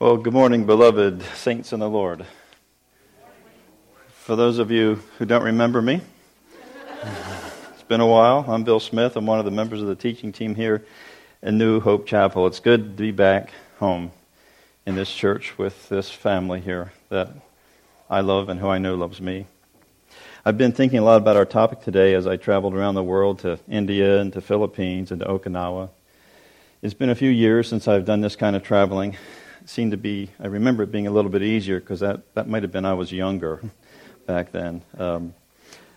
Well, good morning, beloved saints in the Lord. For those of you who don't remember me, it's been a while. I'm Bill Smith. I'm one of the members of the teaching team here in New Hope Chapel. It's good to be back home in this church with this family here that I love and who I know loves me. I've been thinking a lot about our topic today as I traveled around the world to India and to Philippines and to Okinawa. It's been a few years since I've done this kind of traveling. Seemed to be, I remember it being a little bit easier because that, that might have been I was younger back then. Um,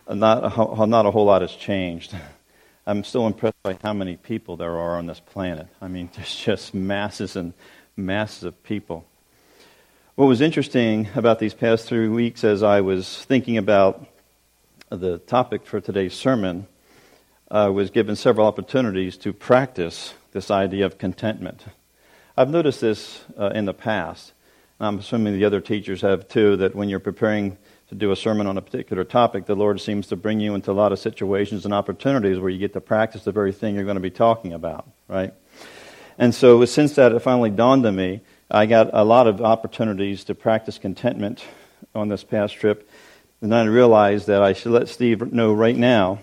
not, a, not a whole lot has changed. I'm still impressed by how many people there are on this planet. I mean, there's just masses and masses of people. What was interesting about these past three weeks as I was thinking about the topic for today's sermon, I uh, was given several opportunities to practice this idea of contentment. I've noticed this uh, in the past. and I'm assuming the other teachers have too, that when you're preparing to do a sermon on a particular topic, the Lord seems to bring you into a lot of situations and opportunities where you get to practice the very thing you're going to be talking about, right? And so since that it finally dawned on me, I got a lot of opportunities to practice contentment on this past trip. And I realized that I should let Steve know right now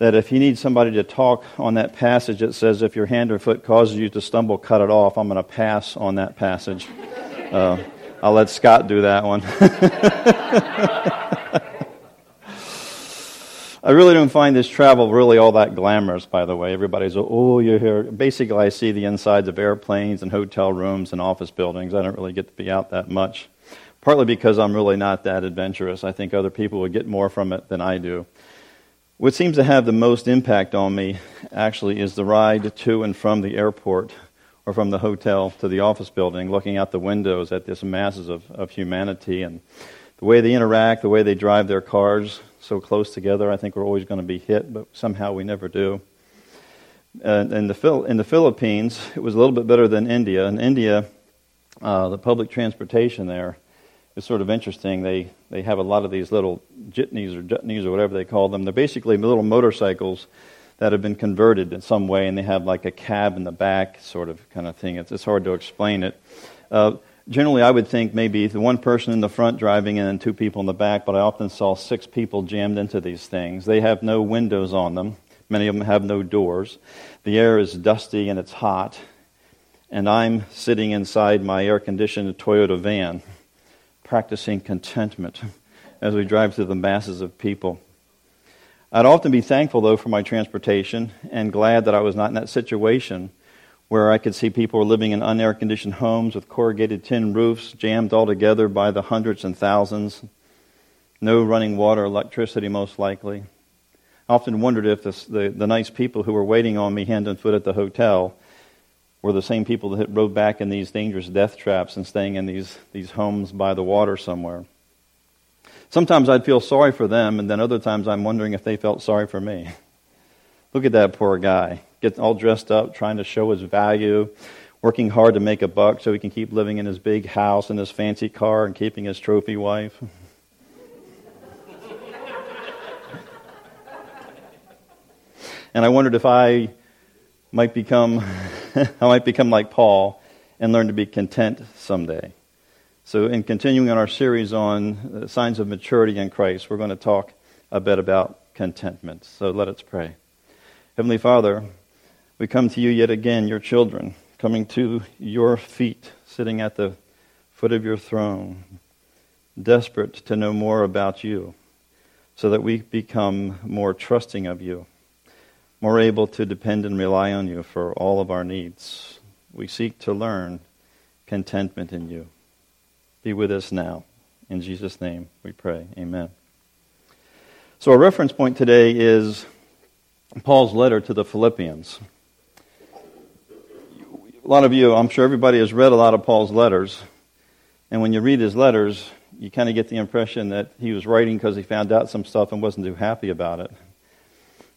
that if you need somebody to talk on that passage that says, if your hand or foot causes you to stumble, cut it off, I'm going to pass on that passage. Uh, I'll let Scott do that one. I really don't find this travel really all that glamorous, by the way. Everybody's, oh, you're here. Basically, I see the insides of airplanes and hotel rooms and office buildings. I don't really get to be out that much. Partly because I'm really not that adventurous. I think other people would get more from it than I do. What seems to have the most impact on me actually is the ride to and from the airport or from the hotel to the office building, looking out the windows at this masses of, of humanity and the way they interact, the way they drive their cars so close together. I think we're always going to be hit, but somehow we never do. Uh, in, the, in the Philippines, it was a little bit better than India. In India, uh, the public transportation there is sort of interesting. They, they have a lot of these little jitneys or jutneys or whatever they call them. They're basically little motorcycles that have been converted in some way, and they have like a cab in the back, sort of kind of thing. It's, it's hard to explain it. Uh, generally, I would think maybe the one person in the front driving and then two people in the back, but I often saw six people jammed into these things. They have no windows on them. Many of them have no doors. The air is dusty and it's hot. And I'm sitting inside my air conditioned Toyota van practicing contentment as we drive through the masses of people. I'd often be thankful, though, for my transportation and glad that I was not in that situation where I could see people living in unair conditioned homes with corrugated tin roofs jammed all together by the hundreds and thousands, no running water, electricity, most likely. I often wondered if this, the, the nice people who were waiting on me hand and foot at the hotel were the same people that rode back in these dangerous death traps and staying in these, these homes by the water somewhere. Sometimes I'd feel sorry for them, and then other times I'm wondering if they felt sorry for me. Look at that poor guy, getting all dressed up, trying to show his value, working hard to make a buck so he can keep living in his big house and his fancy car and keeping his trophy wife. and I wondered if I might become I might become like Paul and learn to be content someday. So, in continuing on our series on signs of maturity in Christ, we're going to talk a bit about contentment. So, let us pray. Heavenly Father, we come to you yet again, your children, coming to your feet, sitting at the foot of your throne, desperate to know more about you, so that we become more trusting of you more able to depend and rely on you for all of our needs. We seek to learn contentment in you. Be with us now. In Jesus' name we pray. Amen. So, our reference point today is Paul's letter to the Philippians. A lot of you, I'm sure everybody has read a lot of Paul's letters. And when you read his letters, you kind of get the impression that he was writing because he found out some stuff and wasn't too happy about it.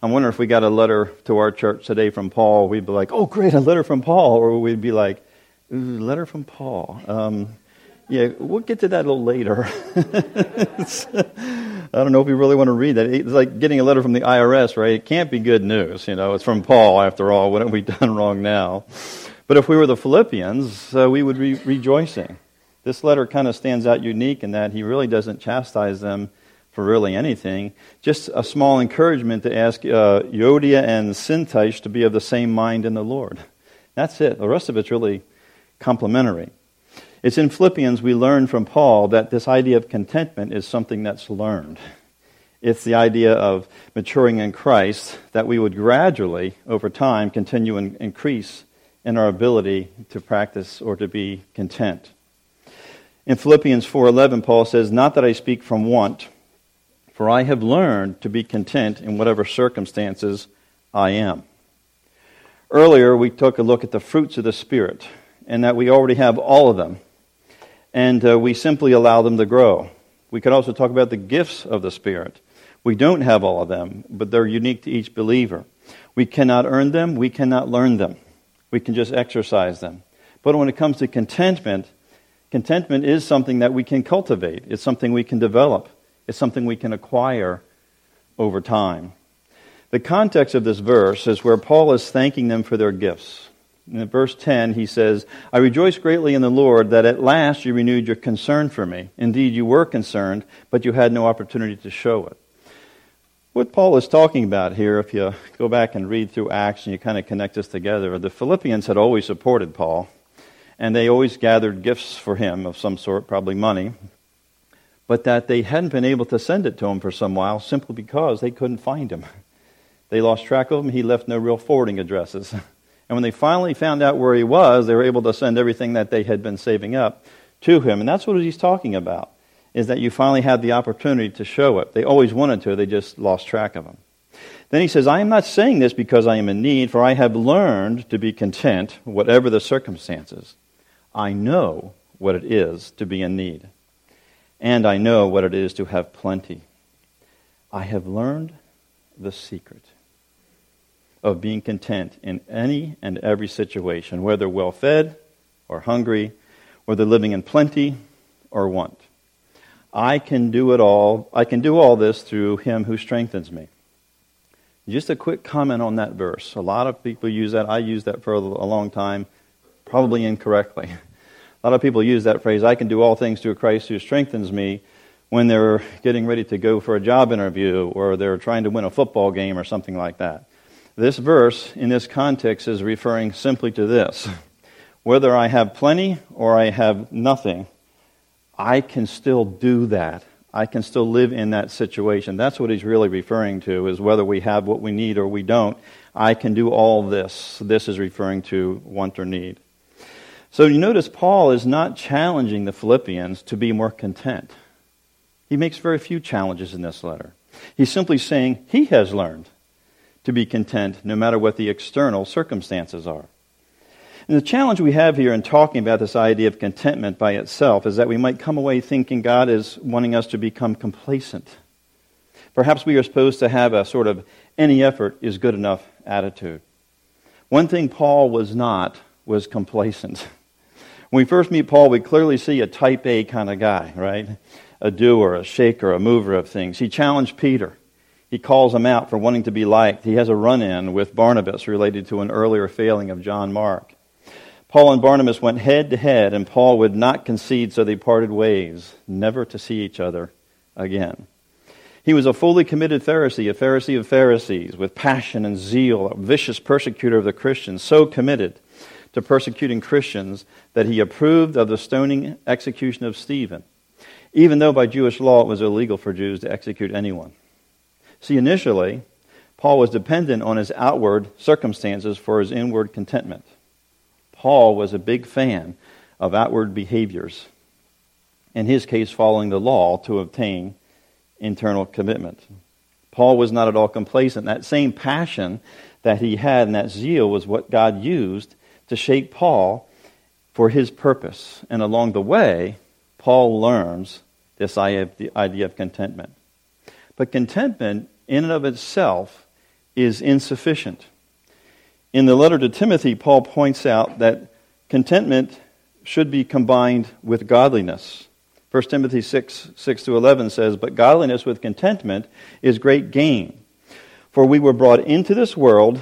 I wonder if we got a letter to our church today from Paul, we'd be like, oh, great, a letter from Paul. Or we'd be like, letter from Paul. Um, yeah, we'll get to that a little later. I don't know if we really want to read that. It's like getting a letter from the IRS, right? It can't be good news. You know, it's from Paul, after all. What have we done wrong now? But if we were the Philippians, uh, we would be rejoicing. This letter kind of stands out unique in that he really doesn't chastise them for really anything. Just a small encouragement to ask uh, Euodia and Syntyche to be of the same mind in the Lord. That's it. The rest of it's really complementary. It's in Philippians we learn from Paul that this idea of contentment is something that's learned. It's the idea of maturing in Christ that we would gradually, over time, continue and increase in our ability to practice or to be content. In Philippians 4:11 Paul says, "Not that I speak from want, for I have learned to be content in whatever circumstances I am." Earlier we took a look at the fruits of the spirit and that we already have all of them. And uh, we simply allow them to grow. We could also talk about the gifts of the spirit. We don't have all of them, but they're unique to each believer. We cannot earn them, we cannot learn them. We can just exercise them. But when it comes to contentment, contentment is something that we can cultivate. It's something we can develop. It's something we can acquire over time. The context of this verse is where Paul is thanking them for their gifts. In verse 10, he says, I rejoice greatly in the Lord that at last you renewed your concern for me. Indeed, you were concerned, but you had no opportunity to show it. What Paul is talking about here, if you go back and read through Acts and you kind of connect this together, the Philippians had always supported Paul, and they always gathered gifts for him of some sort, probably money, but that they hadn't been able to send it to him for some while simply because they couldn't find him. They lost track of him. He left no real forwarding addresses. And when they finally found out where he was, they were able to send everything that they had been saving up to him. And that's what he's talking about is that you finally had the opportunity to show it. They always wanted to, they just lost track of him. Then he says, I am not saying this because I am in need, for I have learned to be content, whatever the circumstances. I know what it is to be in need, and I know what it is to have plenty. I have learned the secret of being content in any and every situation, whether well fed or hungry, whether living in plenty or want. I can do it all. I can do all this through him who strengthens me. Just a quick comment on that verse. A lot of people use that. I used that for a long time, probably incorrectly. A lot of people use that phrase, I can do all things through Christ who strengthens me, when they're getting ready to go for a job interview or they're trying to win a football game or something like that. This verse, in this context, is referring simply to this. Whether I have plenty or I have nothing, I can still do that. I can still live in that situation. That's what he's really referring to, is whether we have what we need or we don't. I can do all this. This is referring to want or need. So you notice Paul is not challenging the Philippians to be more content. He makes very few challenges in this letter. He's simply saying he has learned to be content no matter what the external circumstances are. And the challenge we have here in talking about this idea of contentment by itself is that we might come away thinking God is wanting us to become complacent. Perhaps we are supposed to have a sort of any effort is good enough attitude. One thing Paul was not was complacent. When we first meet Paul, we clearly see a type A kind of guy, right? A doer, a shaker, a mover of things. He challenged Peter. He calls him out for wanting to be liked. He has a run in with Barnabas related to an earlier failing of John Mark. Paul and Barnabas went head to head, and Paul would not concede, so they parted ways, never to see each other again. He was a fully committed Pharisee, a Pharisee of Pharisees, with passion and zeal, a vicious persecutor of the Christians, so committed to persecuting Christians that he approved of the stoning execution of Stephen, even though by Jewish law it was illegal for Jews to execute anyone. See, initially, Paul was dependent on his outward circumstances for his inward contentment. Paul was a big fan of outward behaviors, in his case, following the law to obtain internal commitment. Paul was not at all complacent. That same passion that he had and that zeal was what God used to shape Paul for his purpose. And along the way, Paul learns this idea of contentment. But contentment, in and of itself, is insufficient. In the letter to Timothy, Paul points out that contentment should be combined with godliness. 1 Timothy 6, 6 to 11 says, But godliness with contentment is great gain. For we were brought into this world,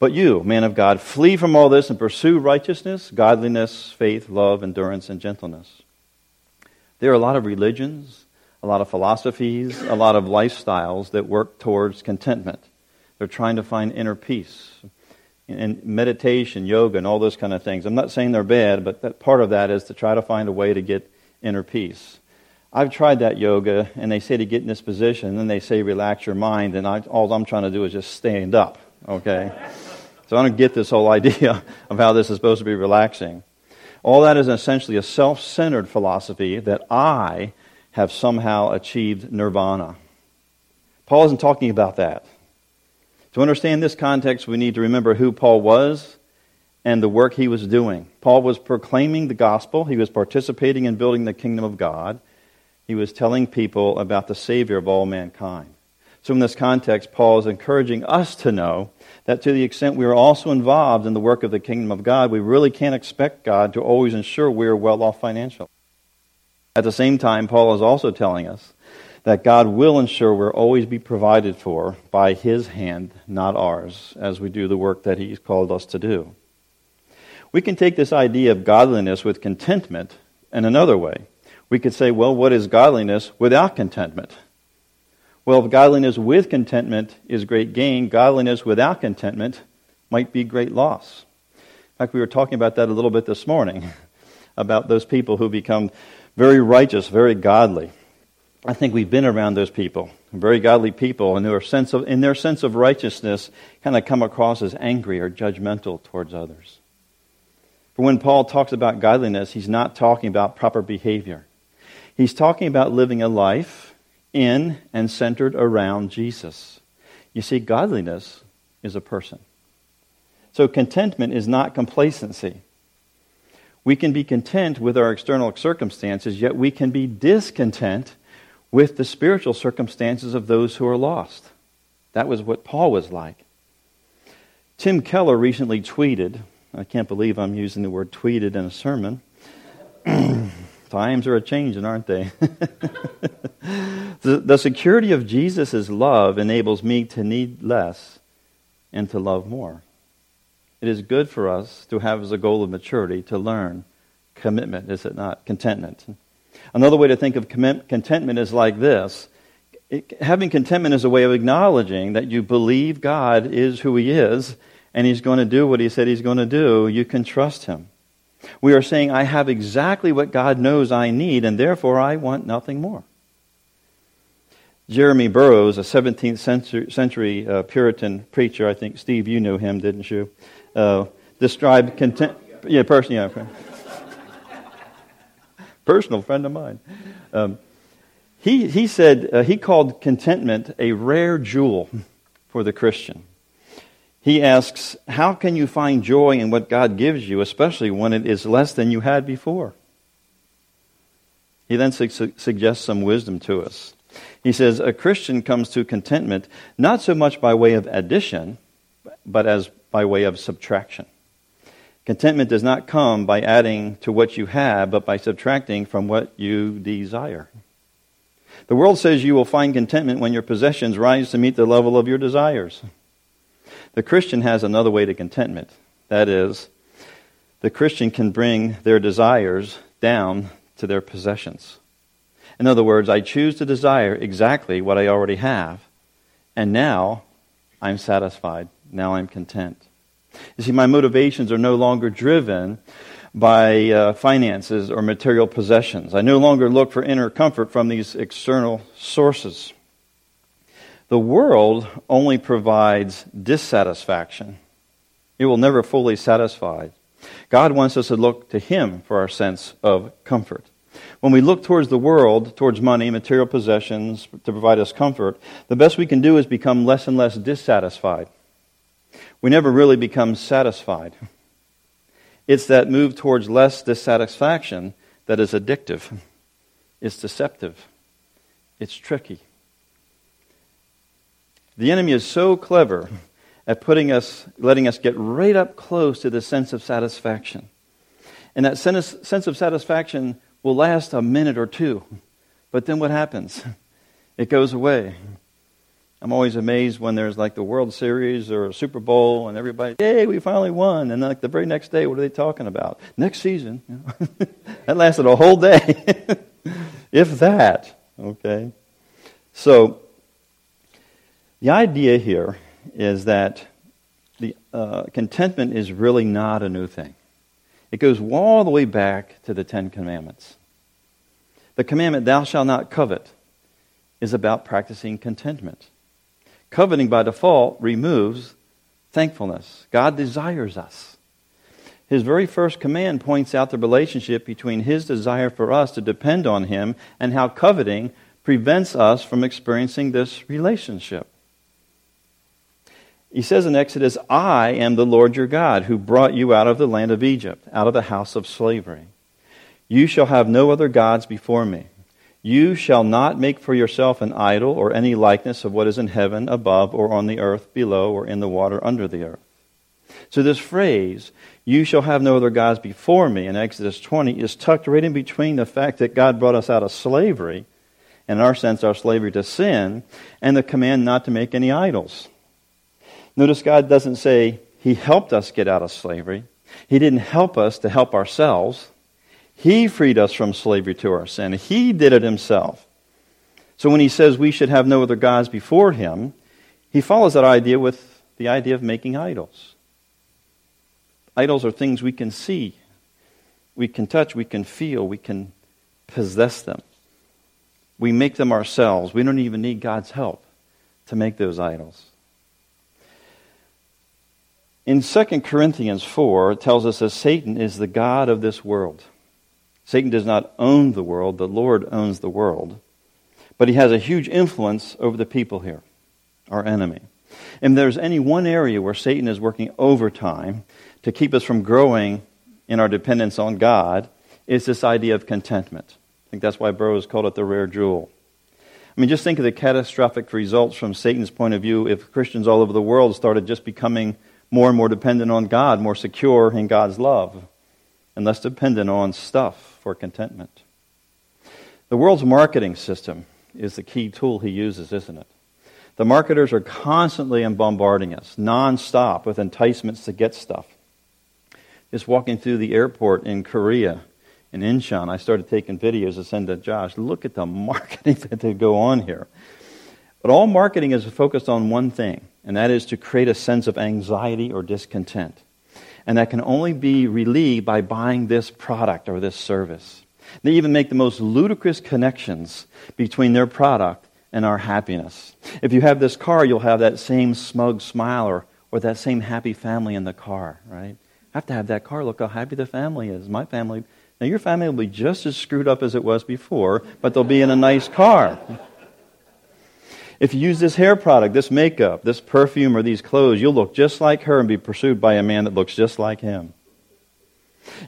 But you, man of God, flee from all this and pursue righteousness, godliness, faith, love, endurance, and gentleness. There are a lot of religions, a lot of philosophies, a lot of lifestyles that work towards contentment. They're trying to find inner peace. And meditation, yoga, and all those kind of things. I'm not saying they're bad, but that part of that is to try to find a way to get inner peace. I've tried that yoga, and they say to get in this position, and then they say relax your mind, and I, all I'm trying to do is just stand up, okay? So I don't get this whole idea of how this is supposed to be relaxing. All that is essentially a self centered philosophy that I have somehow achieved nirvana. Paul isn't talking about that. To understand this context, we need to remember who Paul was and the work he was doing. Paul was proclaiming the gospel, he was participating in building the kingdom of God, he was telling people about the Savior of all mankind. So, in this context, Paul is encouraging us to know that to the extent we are also involved in the work of the kingdom of God, we really can't expect God to always ensure we are well off financially. At the same time, Paul is also telling us that God will ensure we'll always be provided for by His hand, not ours, as we do the work that He's called us to do. We can take this idea of godliness with contentment in another way. We could say, well, what is godliness without contentment? Well, if godliness with contentment is great gain, godliness without contentment might be great loss. In fact, we were talking about that a little bit this morning, about those people who become very righteous, very godly. I think we've been around those people, very godly people, and their sense of, in their sense of righteousness, kind of come across as angry or judgmental towards others. For when Paul talks about godliness, he's not talking about proper behavior. He's talking about living a life in and centered around Jesus. You see, godliness is a person. So contentment is not complacency. We can be content with our external circumstances, yet we can be discontent with the spiritual circumstances of those who are lost. That was what Paul was like. Tim Keller recently tweeted, I can't believe I'm using the word tweeted in a sermon. Times are a changing, aren't they? the, the security of Jesus' love enables me to need less and to love more. It is good for us to have as a goal of maturity to learn commitment, is it not? Contentment. Another way to think of contentment is like this it, having contentment is a way of acknowledging that you believe God is who He is and He's going to do what He said He's going to do. You can trust Him. We are saying, I have exactly what God knows I need, and therefore I want nothing more. Jeremy Burroughs, a 17th century, century uh, Puritan preacher, I think, Steve, you knew him, didn't you? Uh, described content. Yeah, person, yeah. Personal friend of mine. Um, he, he said, uh, he called contentment a rare jewel for the Christian. He asks, How can you find joy in what God gives you, especially when it is less than you had before? He then su- suggests some wisdom to us. He says, A Christian comes to contentment not so much by way of addition, but as by way of subtraction. Contentment does not come by adding to what you have, but by subtracting from what you desire. The world says you will find contentment when your possessions rise to meet the level of your desires. The Christian has another way to contentment. That is, the Christian can bring their desires down to their possessions. In other words, I choose to desire exactly what I already have, and now I'm satisfied. Now I'm content. You see, my motivations are no longer driven by uh, finances or material possessions. I no longer look for inner comfort from these external sources. The world only provides dissatisfaction. It will never fully satisfy. God wants us to look to Him for our sense of comfort. When we look towards the world, towards money, material possessions to provide us comfort, the best we can do is become less and less dissatisfied. We never really become satisfied. It's that move towards less dissatisfaction that is addictive. It's deceptive. It's tricky. The enemy is so clever at putting us, letting us get right up close to the sense of satisfaction. And that sense of satisfaction will last a minute or two. But then what happens? It goes away. I'm always amazed when there's like the World Series or a Super Bowl and everybody, yay, we finally won. And like the very next day, what are they talking about? Next season. that lasted a whole day, if that. Okay. So the idea here is that the uh, contentment is really not a new thing. It goes all the way back to the Ten Commandments. The commandment, thou shalt not covet, is about practicing contentment. Coveting by default removes thankfulness. God desires us. His very first command points out the relationship between his desire for us to depend on him and how coveting prevents us from experiencing this relationship. He says in Exodus, I am the Lord your God who brought you out of the land of Egypt, out of the house of slavery. You shall have no other gods before me. You shall not make for yourself an idol or any likeness of what is in heaven above or on the earth below or in the water under the earth. So this phrase, you shall have no other gods before me in Exodus 20 is tucked right in between the fact that God brought us out of slavery, and in our sense, our slavery to sin, and the command not to make any idols. Notice God doesn't say he helped us get out of slavery. He didn't help us to help ourselves. He freed us from slavery to our sin. He did it himself. So when he says we should have no other gods before him, he follows that idea with the idea of making idols. Idols are things we can see, we can touch, we can feel, we can possess them. We make them ourselves. We don't even need God's help to make those idols. In 2 Corinthians 4, it tells us that Satan is the God of this world. Satan does not own the world, the Lord owns the world. But he has a huge influence over the people here, our enemy. And there's any one area where Satan is working overtime to keep us from growing in our dependence on God, is this idea of contentment. I think that's why Burroughs called it the rare jewel. I mean, just think of the catastrophic results from Satan's point of view if Christians all over the world started just becoming more and more dependent on God, more secure in God's love, and less dependent on stuff for contentment. The world's marketing system is the key tool he uses, isn't it? The marketers are constantly bombarding us, nonstop, with enticements to get stuff. Just walking through the airport in Korea, in Incheon, I started taking videos to send to Josh. Look at the marketing that they go on here. But all marketing is focused on one thing, and that is to create a sense of anxiety or discontent and that can only be relieved by buying this product or this service. They even make the most ludicrous connections between their product and our happiness. If you have this car, you'll have that same smug smile or, or that same happy family in the car, right? I have to have that car. Look how happy the family is. My family. Now, your family will be just as screwed up as it was before, but they'll be in a nice car. If you use this hair product, this makeup, this perfume, or these clothes, you'll look just like her and be pursued by a man that looks just like him.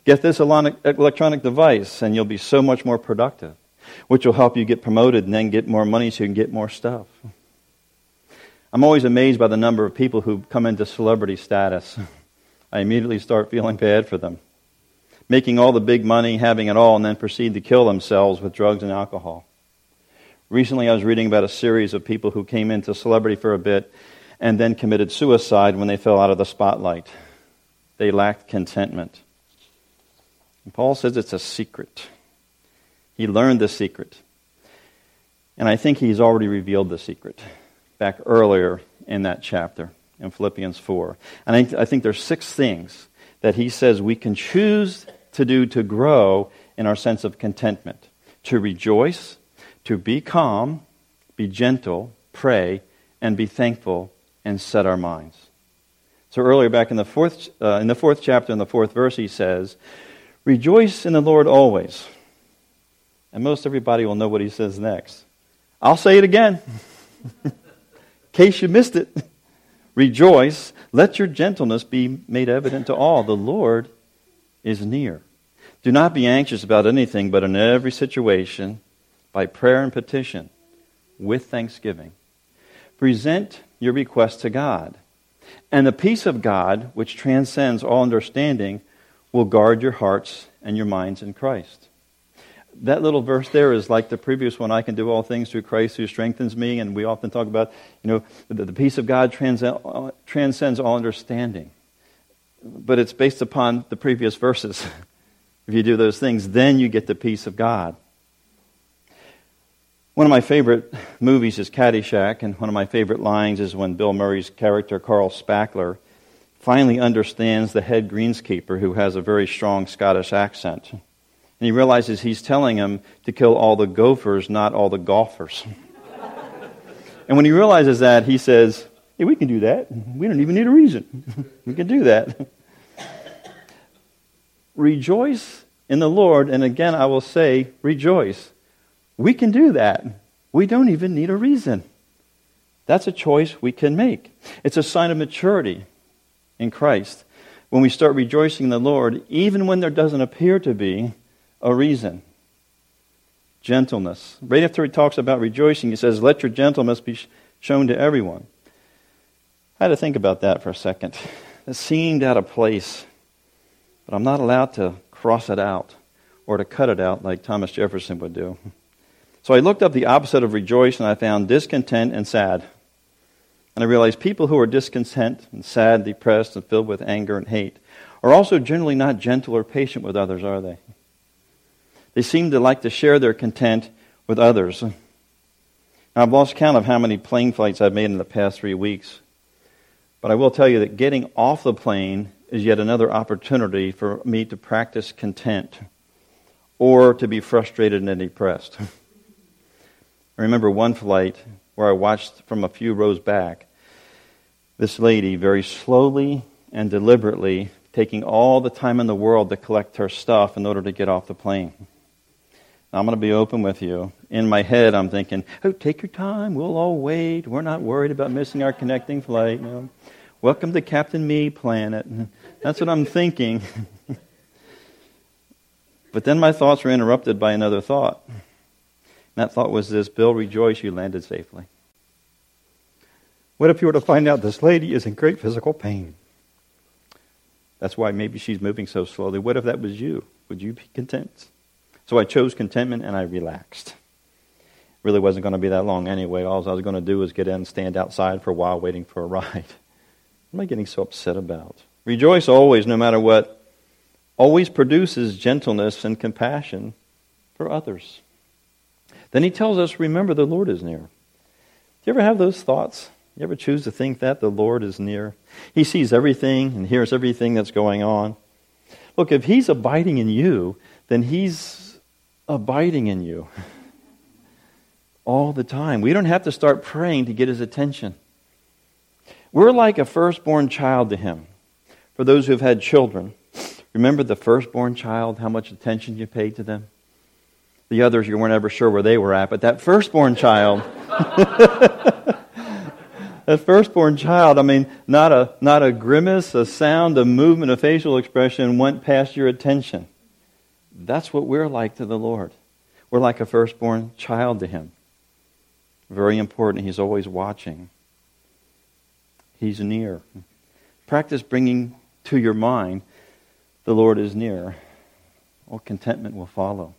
Get this electronic device, and you'll be so much more productive, which will help you get promoted and then get more money so you can get more stuff. I'm always amazed by the number of people who come into celebrity status. I immediately start feeling bad for them. Making all the big money, having it all, and then proceed to kill themselves with drugs and alcohol. Recently, I was reading about a series of people who came into celebrity for a bit and then committed suicide when they fell out of the spotlight. They lacked contentment. And Paul says it's a secret. He learned the secret. And I think he's already revealed the secret back earlier in that chapter in Philippians 4. And I, I think there's six things that he says we can choose to do to grow in our sense of contentment to rejoice, to be calm, be gentle, pray, and be thankful and set our minds. So earlier, back in the fourth, uh, in the fourth chapter, in the fourth verse, he says, Rejoice in the Lord always. And most everybody will know what he says next. I'll say it again, in case you missed it. Rejoice. Let your gentleness be made evident to all. The Lord is near. Do not be anxious about anything, but in every situation, by prayer and petition, with thanksgiving, present your request to God. And the peace of God, which transcends all understanding, will guard your hearts and your minds in Christ. That little verse there is like the previous one I can do all things through Christ who strengthens me. And we often talk about, you know, the, the peace of God transcends all understanding. But it's based upon the previous verses. if you do those things, then you get the peace of God. One of my favorite movies is Caddyshack, and one of my favorite lines is when Bill Murray's character, Carl Spackler, finally understands the head greenskeeper who has a very strong Scottish accent. And he realizes he's telling him to kill all the gophers, not all the golfers. and when he realizes that, he says, Hey, we can do that. We don't even need a reason. we can do that. rejoice in the Lord, and again I will say, rejoice. We can do that. We don't even need a reason. That's a choice we can make. It's a sign of maturity in Christ when we start rejoicing in the Lord, even when there doesn't appear to be a reason. Gentleness. Right after he talks about rejoicing, he says, Let your gentleness be shown to everyone. I had to think about that for a second. It seemed out of place, but I'm not allowed to cross it out or to cut it out like Thomas Jefferson would do. So I looked up the opposite of rejoice and I found discontent and sad. And I realized people who are discontent and sad, depressed, and filled with anger and hate are also generally not gentle or patient with others, are they? They seem to like to share their content with others. Now, I've lost count of how many plane flights I've made in the past three weeks. But I will tell you that getting off the plane is yet another opportunity for me to practice content or to be frustrated and depressed. I remember one flight where I watched from a few rows back this lady very slowly and deliberately taking all the time in the world to collect her stuff in order to get off the plane. Now, I'm going to be open with you. In my head, I'm thinking, oh, take your time. We'll all wait. We're not worried about missing our connecting flight. Welcome to Captain Me planet. That's what I'm thinking. but then my thoughts were interrupted by another thought. That thought was this Bill, rejoice, you landed safely. What if you were to find out this lady is in great physical pain? That's why maybe she's moving so slowly. What if that was you? Would you be content? So I chose contentment and I relaxed. Really wasn't going to be that long anyway. All I was going to do was get in and stand outside for a while waiting for a ride. What am I getting so upset about? Rejoice always, no matter what, always produces gentleness and compassion for others. Then he tells us, remember the Lord is near. Do you ever have those thoughts? You ever choose to think that the Lord is near? He sees everything and hears everything that's going on. Look, if he's abiding in you, then he's abiding in you all the time. We don't have to start praying to get his attention. We're like a firstborn child to him. For those who have had children, remember the firstborn child, how much attention you paid to them? The others, you weren't ever sure where they were at, but that firstborn child, that firstborn child, I mean, not a, not a grimace, a sound, a movement, a facial expression went past your attention. That's what we're like to the Lord. We're like a firstborn child to Him. Very important. He's always watching, He's near. Practice bringing to your mind the Lord is near. All contentment will follow.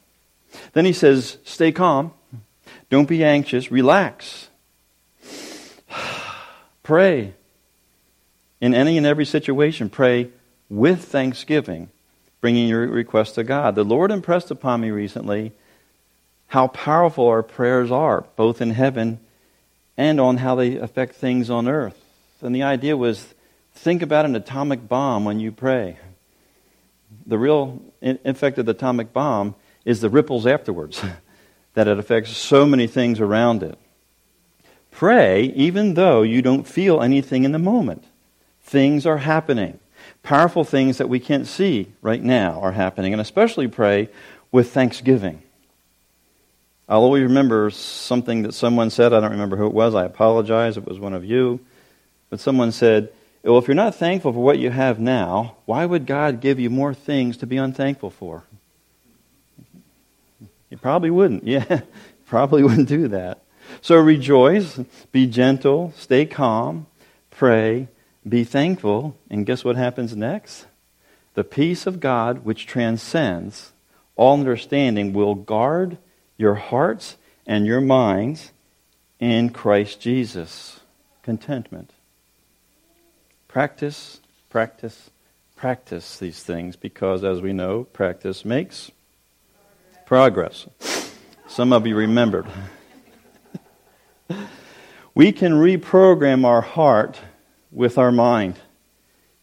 Then he says, stay calm. Don't be anxious. Relax. pray. In any and every situation, pray with thanksgiving, bringing your request to God. The Lord impressed upon me recently how powerful our prayers are, both in heaven and on how they affect things on earth. And the idea was think about an atomic bomb when you pray. The real effect of the atomic bomb is the ripples afterwards, that it affects so many things around it. Pray even though you don't feel anything in the moment. Things are happening. Powerful things that we can't see right now are happening, and especially pray with thanksgiving. I'll always remember something that someone said. I don't remember who it was. I apologize. It was one of you. But someone said, Well, if you're not thankful for what you have now, why would God give you more things to be unthankful for? You probably wouldn't. Yeah, probably wouldn't do that. So rejoice, be gentle, stay calm, pray, be thankful, and guess what happens next? The peace of God, which transcends all understanding, will guard your hearts and your minds in Christ Jesus. Contentment. Practice, practice, practice these things because, as we know, practice makes progress. Some of you remembered. we can reprogram our heart with our mind.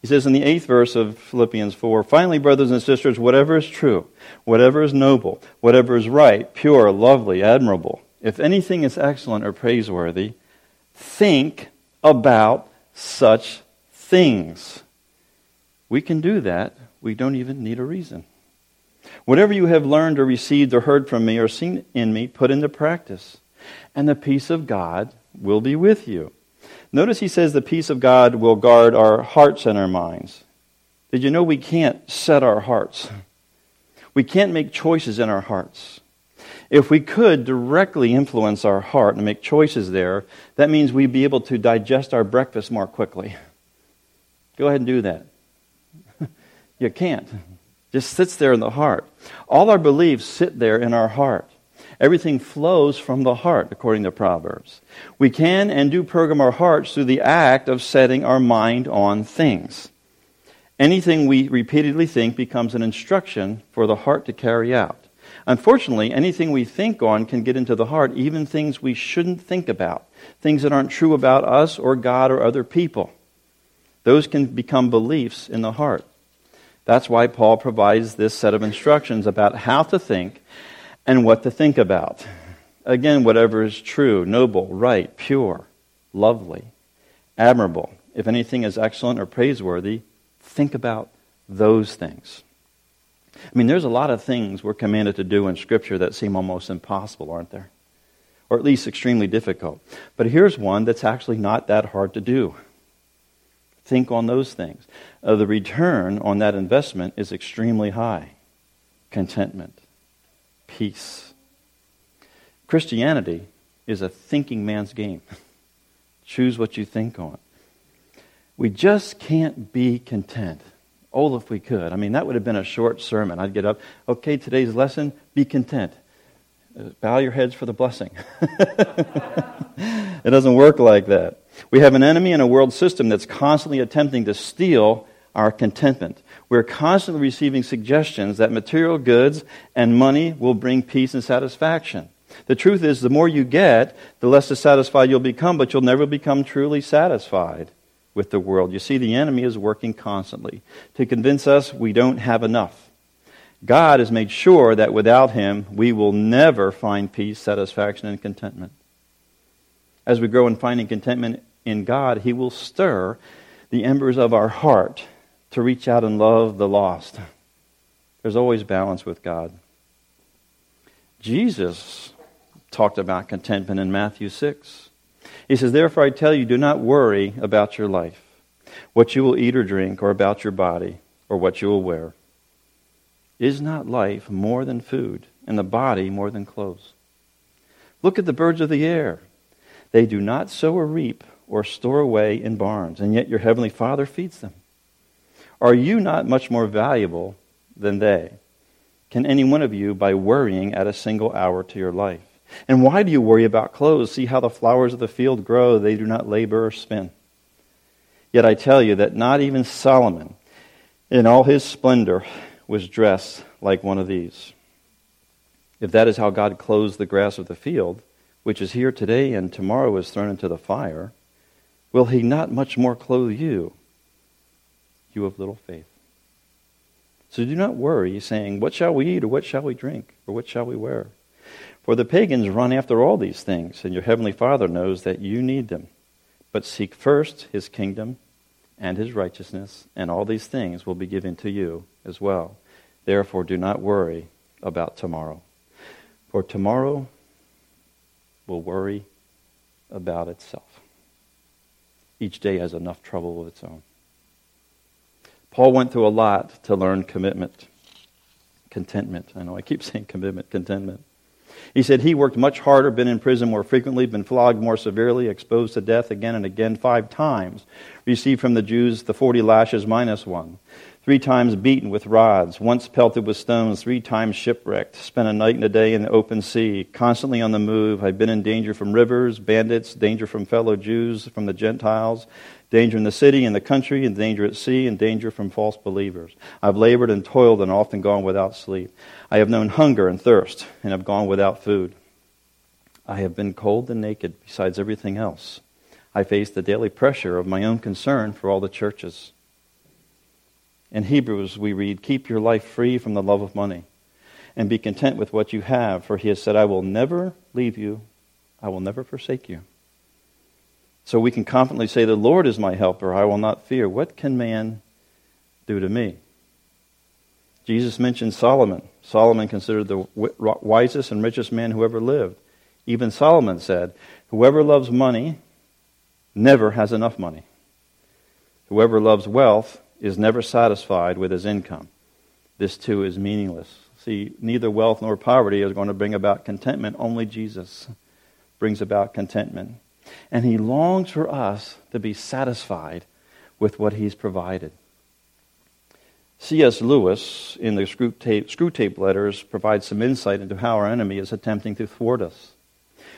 He says in the eighth verse of Philippians 4 Finally, brothers and sisters, whatever is true, whatever is noble, whatever is right, pure, lovely, admirable, if anything is excellent or praiseworthy, think about such things. We can do that. We don't even need a reason. Whatever you have learned or received or heard from me or seen in me, put into practice, and the peace of God will be with you. Notice he says the peace of God will guard our hearts and our minds. Did you know we can't set our hearts? We can't make choices in our hearts. If we could directly influence our heart and make choices there, that means we'd be able to digest our breakfast more quickly. Go ahead and do that. you can't. Just sits there in the heart. All our beliefs sit there in our heart. Everything flows from the heart, according to Proverbs. We can and do program our hearts through the act of setting our mind on things. Anything we repeatedly think becomes an instruction for the heart to carry out. Unfortunately, anything we think on can get into the heart, even things we shouldn't think about, things that aren't true about us or God or other people. Those can become beliefs in the heart. That's why Paul provides this set of instructions about how to think and what to think about. Again, whatever is true, noble, right, pure, lovely, admirable. If anything is excellent or praiseworthy, think about those things. I mean, there's a lot of things we're commanded to do in Scripture that seem almost impossible, aren't there? Or at least extremely difficult. But here's one that's actually not that hard to do. Think on those things. Uh, the return on that investment is extremely high contentment, peace. Christianity is a thinking man's game. Choose what you think on. We just can't be content. Oh, if we could. I mean, that would have been a short sermon. I'd get up, okay, today's lesson, be content. Uh, bow your heads for the blessing. it doesn't work like that. We have an enemy and a world system that's constantly attempting to steal our contentment. We're constantly receiving suggestions that material goods and money will bring peace and satisfaction. The truth is, the more you get, the less dissatisfied you'll become, but you'll never become truly satisfied with the world. You see, the enemy is working constantly to convince us we don't have enough. God has made sure that without him, we will never find peace, satisfaction, and contentment. As we grow in finding contentment in God, he will stir the embers of our heart to reach out and love the lost. There's always balance with God. Jesus talked about contentment in Matthew 6. He says, Therefore I tell you, do not worry about your life, what you will eat or drink, or about your body, or what you will wear. Is not life more than food, and the body more than clothes? Look at the birds of the air. They do not sow or reap or store away in barns, and yet your heavenly Father feeds them. Are you not much more valuable than they? Can any one of you, by worrying, add a single hour to your life? And why do you worry about clothes? See how the flowers of the field grow, they do not labor or spin. Yet I tell you that not even Solomon, in all his splendor, was dressed like one of these. If that is how God clothes the grass of the field, which is here today and tomorrow is thrown into the fire, will he not much more clothe you, you of little faith? So do not worry, saying, What shall we eat, or what shall we drink, or what shall we wear? For the pagans run after all these things, and your heavenly Father knows that you need them. But seek first his kingdom and his righteousness, and all these things will be given to you as well. Therefore, do not worry about tomorrow. For tomorrow will worry about itself. Each day has enough trouble of its own. Paul went through a lot to learn commitment. Contentment. I know I keep saying commitment, contentment. He said he worked much harder, been in prison more frequently, been flogged more severely, exposed to death again and again five times, received from the Jews the 40 lashes minus one, three times beaten with rods, once pelted with stones, three times shipwrecked, spent a night and a day in the open sea, constantly on the move. I've been in danger from rivers, bandits, danger from fellow Jews, from the Gentiles, danger in the city and the country, and danger at sea, and danger from false believers. I've labored and toiled and often gone without sleep. I have known hunger and thirst, and have gone without food. I have been cold and naked, besides everything else. I face the daily pressure of my own concern for all the churches. In Hebrews, we read, Keep your life free from the love of money, and be content with what you have, for he has said, I will never leave you, I will never forsake you. So we can confidently say, The Lord is my helper, I will not fear. What can man do to me? Jesus mentioned Solomon. Solomon considered the wisest and richest man who ever lived. Even Solomon said, Whoever loves money never has enough money. Whoever loves wealth is never satisfied with his income. This too is meaningless. See, neither wealth nor poverty is going to bring about contentment. Only Jesus brings about contentment. And he longs for us to be satisfied with what he's provided. C.S. Lewis, in the Screwtape letters, provides some insight into how our enemy is attempting to thwart us.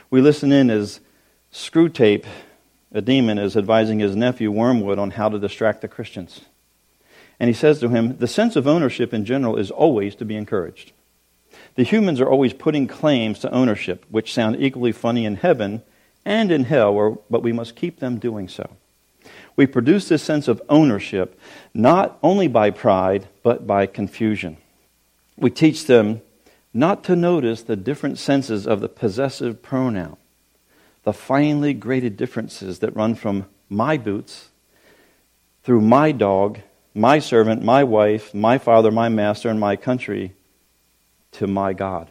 We listen in as Screwtape, a demon, is advising his nephew Wormwood on how to distract the Christians. And he says to him, The sense of ownership in general is always to be encouraged. The humans are always putting claims to ownership, which sound equally funny in heaven and in hell, but we must keep them doing so. We produce this sense of ownership not only by pride, but by confusion. We teach them not to notice the different senses of the possessive pronoun, the finely graded differences that run from my boots through my dog my servant, my wife, my father, my master, and my country to my God.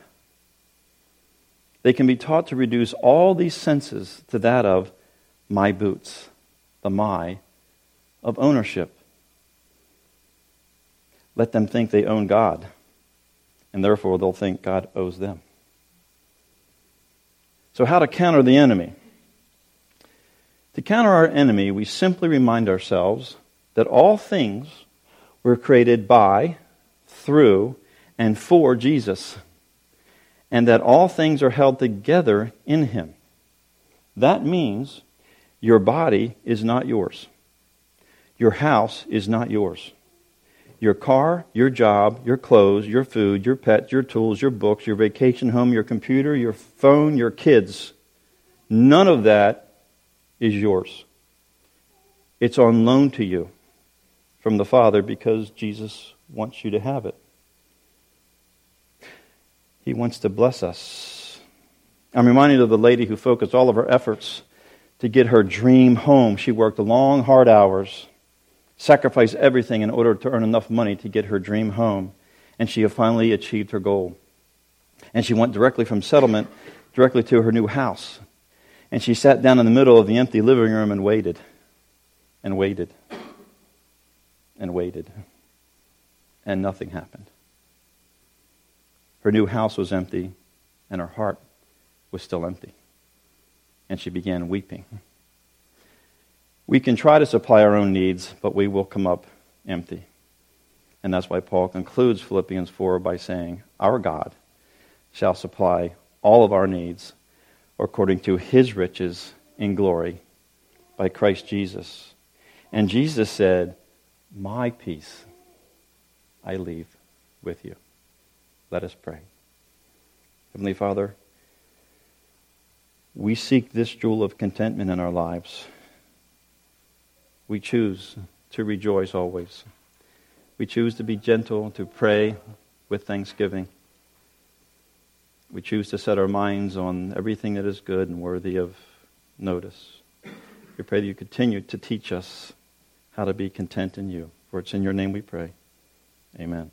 They can be taught to reduce all these senses to that of my boots, the my of ownership. Let them think they own God, and therefore they'll think God owes them. So, how to counter the enemy? To counter our enemy, we simply remind ourselves that all things were created by, through, and for Jesus, and that all things are held together in Him. That means your body is not yours, your house is not yours. Your car, your job, your clothes, your food, your pets, your tools, your books, your vacation home, your computer, your phone, your kids, none of that is yours. It's on loan to you from the Father because Jesus wants you to have it. He wants to bless us. I'm reminded of the lady who focused all of her efforts to get her dream home. She worked long, hard hours, sacrificed everything in order to earn enough money to get her dream home, and she finally achieved her goal. And she went directly from settlement directly to her new house. And she sat down in the middle of the empty living room and waited and waited and waited. And nothing happened. Her new house was empty, and her heart was still empty. And she began weeping. We can try to supply our own needs, but we will come up empty. And that's why Paul concludes Philippians 4 by saying, Our God shall supply all of our needs according to his riches in glory by Christ Jesus. And Jesus said, my peace I leave with you. Let us pray. Heavenly Father, we seek this jewel of contentment in our lives. We choose to rejoice always. We choose to be gentle, to pray with thanksgiving. We choose to set our minds on everything that is good and worthy of notice. We pray that you continue to teach us how to be content in you. For it's in your name we pray. Amen.